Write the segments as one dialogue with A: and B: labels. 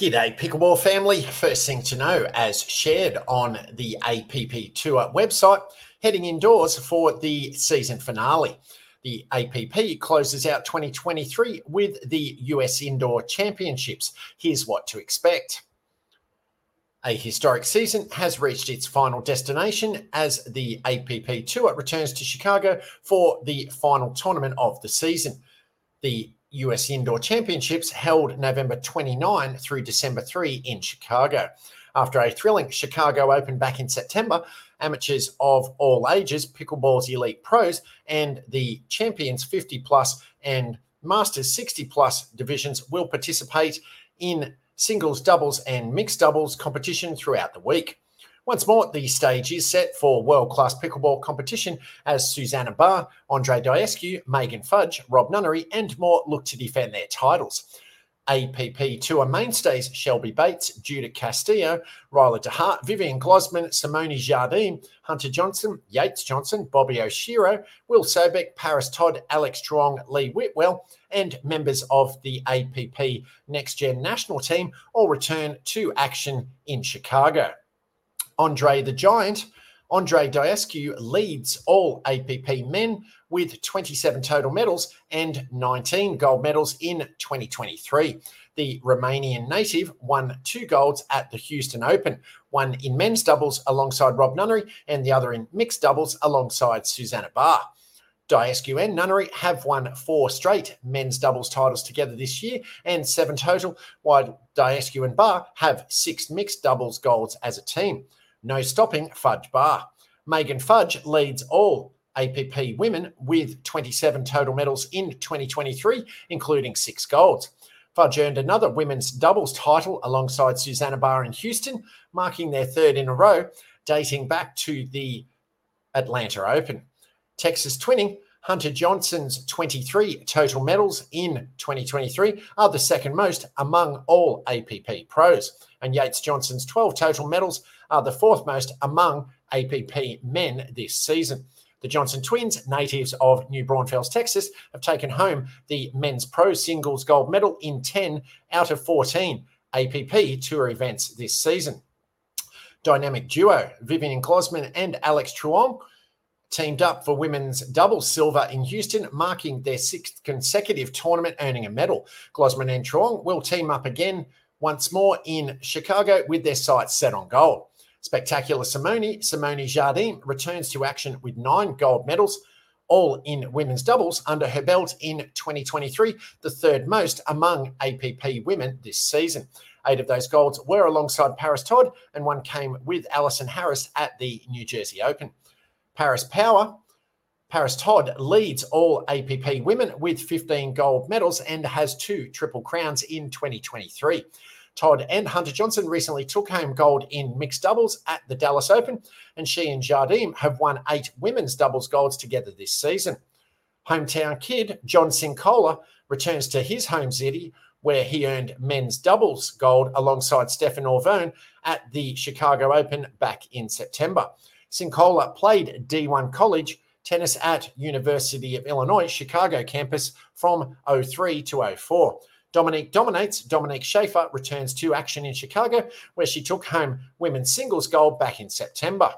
A: G'day, Pickleball family. First thing to know, as shared on the APP Tour website, heading indoors for the season finale. The APP closes out 2023 with the US Indoor Championships. Here's what to expect. A historic season has reached its final destination as the APP Tour returns to Chicago for the final tournament of the season. The US Indoor Championships held November 29 through December 3 in Chicago. After a thrilling Chicago Open back in September, amateurs of all ages, pickleball's elite pros, and the champions 50 plus and masters 60 plus divisions will participate in singles, doubles, and mixed doubles competition throughout the week. Once more, the stage is set for world class pickleball competition as Susannah Barr, Andre Daescu, Megan Fudge, Rob Nunnery, and more look to defend their titles. APP Tour mainstays Shelby Bates, Judith Castillo, Ryler DeHeart, Vivian Glozman, Simone Jardim, Hunter Johnson, Yates Johnson, Bobby Oshiro, Will Sobek, Paris Todd, Alix Truong, Lee Whitwell, and members of the APP Next Gen national team all return to action in Chicago. Andre the Giant, Andre Daescu leads all APP men with 27 total medals and 19 gold medals in 2023. The Romanian native won two golds at the Houston Open, one in men's doubles alongside Rob Nunnery, and the other in mixed doubles alongside Susannah Barr. Daescu and Nunnery have won four straight men's doubles titles together this year and seven total, while Daescu and Barr have six mixed doubles golds as a team. No stopping Fudge Bar. Megan Fudge leads all APP women with 27 total medals in 2023, including six golds. Fudge earned another women's doubles title alongside Susannah Barr in Houston, marking their third in a row, dating back to the Atlanta Open. Texas twinning, Hunter Johnson's 23 total medals in 2023 are the second most among all APP pros, and Yates Johnson's 12 total medals are the fourth most among APP men this season. The Johnson twins, natives of New Braunfels, Texas, have taken home the men's pro singles gold medal in 10 out of 14 APP tour events this season. Dynamic duo, Vivian Glozman and Alix Truong, teamed up for women's double silver in Houston, marking their sixth consecutive tournament earning a medal. Glozman and Truong will team up again once more in Chicago with their sights set on gold. Spectacular Simone, Simone Jardim returns to action with nine gold medals, all in women's doubles under her belt in 2023, the third most among APP women this season. Eight of those golds were alongside Paris Todd, and one came with Alison Harris at the New Jersey Open. Paris Power, Paris Todd leads all APP women with 15 gold medals and has two triple crowns in 2023. Todd and Hunter Johnson recently took home gold in mixed doubles at the Dallas Open, and she and Jardim have won eight women's doubles golds together this season. Hometown kid John Cincola returns to his home city where he earned men's doubles gold alongside Stefan Auvergne at the Chicago Open back in September. Cincola played D1 college tennis at University of Illinois Chicago campus from 03 to 04. Dominique dominates. Dominique Schaefer returns to action in Chicago, where she took home women's singles gold back in September.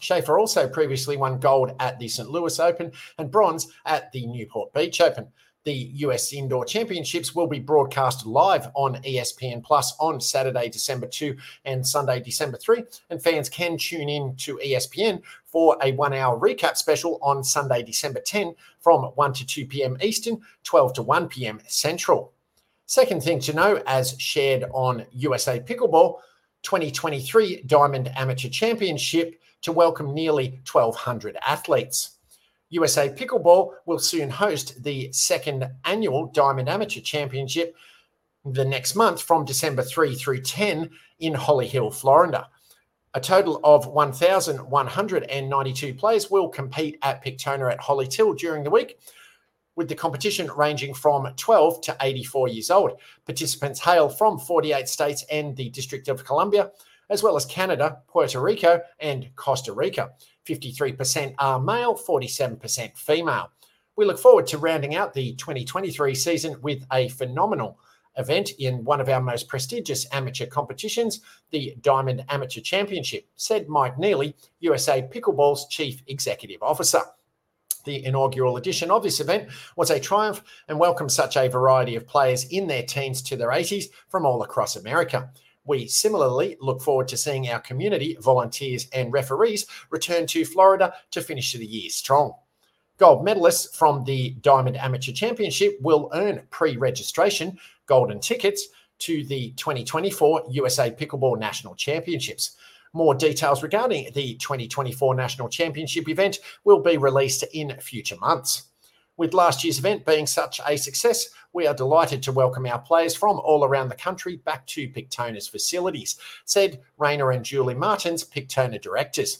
A: Schaefer also previously won gold at the St. Louis Open and bronze at the Newport Beach Open. The US Indoor Championships will be broadcast live on ESPN Plus on Saturday, December 2 and Sunday, December 3. And fans can tune in to ESPN for a one hour recap special on Sunday, December 10 from 1 to 2 p.m. Eastern, 12 to 1 p.m. Central. Second thing to know, as shared on USA Pickleball, 2023 Diamond Amateur Championship to welcome nearly 1,200 athletes. USA Pickleball will soon host the second annual Diamond Amateur Championship the next month from December 3 through 10 in Holly Hill, Florida. A total of 1,192 players will compete at Pictona at Holly Hill during the week, with the competition ranging from 12 to 84 years old. Participants hail from 48 states and the District of Columbia, as well as Canada, Puerto Rico, and Costa Rica. 53% are male, 47% female. We look forward to rounding out the 2023 season with a phenomenal event in one of our most prestigious amateur competitions, the Diamond Amateur Championship, said Mike Nealy, USA Pickleball's Chief Executive Officer. The inaugural edition of this event was a triumph and welcomed such a variety of players in their teens to their 80s from all across America. We similarly look forward to seeing our community, volunteers, and referees return to Florida to finish the year strong. Gold medalists from the Diamond Amateur Championship will earn pre registration golden tickets to the 2024 USA Pickleball National Championships. More details regarding the 2024 National Championship event will be released in future months. With last year's event being such a success, we are delighted to welcome our players from all around the country back to Pictona's facilities, said Rainer and Julie Martens, Pictona directors.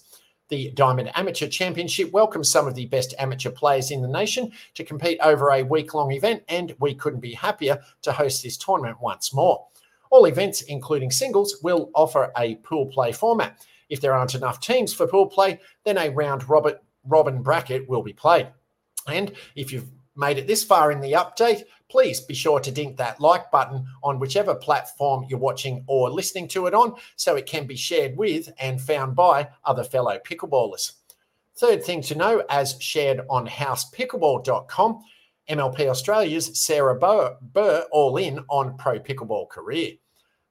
A: The Diamond Amateur Championship welcomes some of the best amateur players in the nation to compete over a week long event, and we couldn't be happier to host this tournament once more. All events, including singles, will offer a pool play format. If there aren't enough teams for pool play, then a round robin, robin bracket will be played. And if you've made it this far in the update, please be sure to dink that like button on whichever platform you're watching or listening to it on so it can be shared with and found by other fellow pickleballers. Third thing to know, as shared on housepickleball.com, MLP Australia's Sarah Burr all in on pro pickleball career.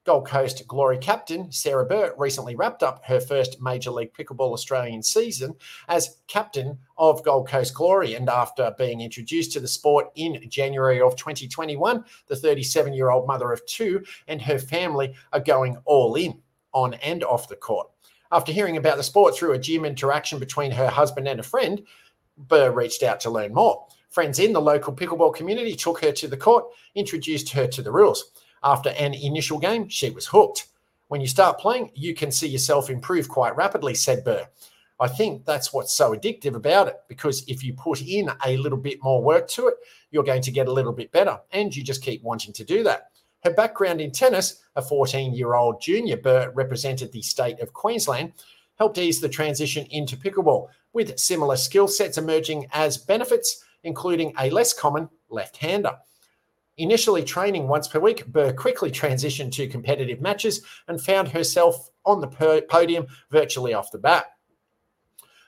A: Gold Coast Glory captain Sarah Burr recently wrapped up her first Major League Pickleball Australian season as captain of Gold Coast Glory. And after being introduced to the sport in January of 2021, the 37 year old mother of two and her family are going all in on and off the court. After hearing about the sport through a gym interaction between her husband and a friend, Burr reached out to learn more. Friends in the local pickleball community took her to the court, introduced her to the rules. After an initial game, she was hooked. When you start playing, you can see yourself improve quite rapidly, said Burr. I think that's what's so addictive about it because if you put in a little bit more work to it, you're going to get a little bit better and you just keep wanting to do that. Her background in tennis, a 14 year old junior, Burr represented the state of Queensland, helped ease the transition into pickleball with similar skill sets emerging as benefits, including a less common left hander. Initially training once per week, Burr quickly transitioned to competitive matches and found herself on the podium virtually off the bat.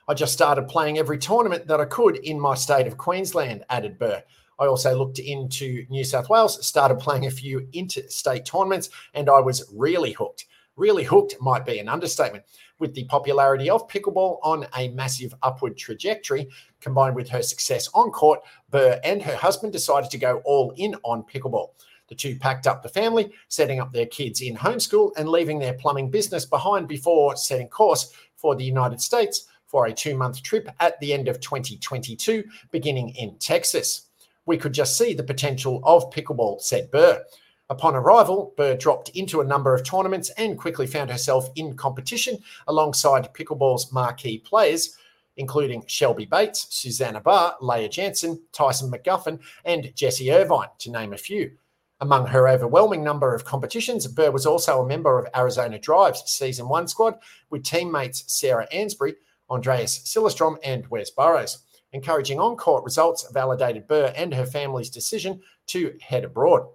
A: I just started playing every tournament that I could in my state of Queensland, added Burr. I also looked into New South Wales, started playing a few interstate tournaments, and I was really hooked. Really hooked might be an understatement. With the popularity of pickleball on a massive upward trajectory, combined with her success on court, Burr and her husband decided to go all in on pickleball. The two packed up the family, setting up their kids in homeschool and leaving their plumbing business behind before setting course for the United States for a two month trip at the end of 2022, beginning in Texas. We could just see the potential of pickleball, said Burr. Upon arrival, Burr dropped into a number of tournaments and quickly found herself in competition alongside pickleball's marquee players, including Shelby Bates, Susannah Barr, Leah Jansen, Tyson McGuffin, and Jessie Irvine, to name a few. Among her overwhelming number of competitions, Burr was also a member of Arizona Drive's Season 1 squad with teammates Sarah Ansboury, Andreas Sillerstrom, and Wes Burrows. Encouraging on court results validated Burr and her family's decision to head abroad.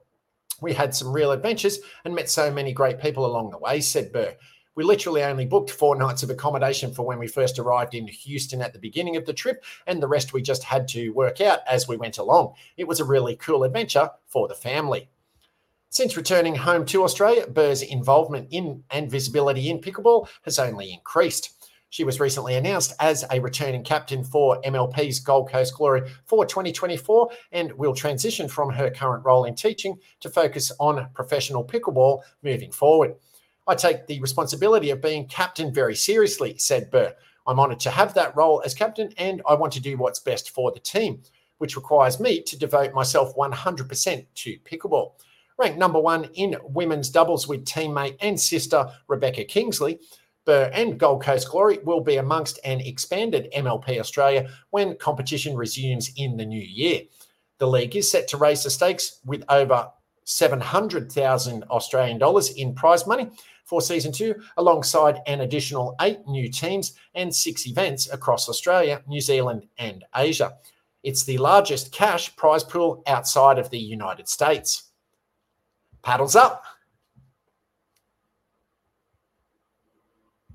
A: We had some real adventures and met so many great people along the way, said Burr. We literally only booked four nights of accommodation for when we first arrived in Houston at the beginning of the trip, and the rest we just had to work out as we went along. It was a really cool adventure for the family. Since returning home to Australia, Burr's involvement in and visibility in pickleball has only increased. She was recently announced as a returning captain for MLP's Gold Coast Glory for 2024 and will transition from her current role in teaching to focus on professional pickleball moving forward. I take the responsibility of being captain very seriously, said Burr. I'm honoured to have that role as captain and I want to do what's best for the team, which requires me to devote myself 100% to pickleball. Ranked number one in women's doubles with teammate and sister Rebecca Kingsley, Burr and Gold Coast Glory will be amongst an expanded MLP Australia when competition resumes in the new year. The league is set to raise the stakes with over 700,000 Australian dollars in prize money for season two, alongside an additional eight new teams and six events across Australia, New Zealand, and Asia. It's the largest cash prize pool outside of the United States. Paddles up.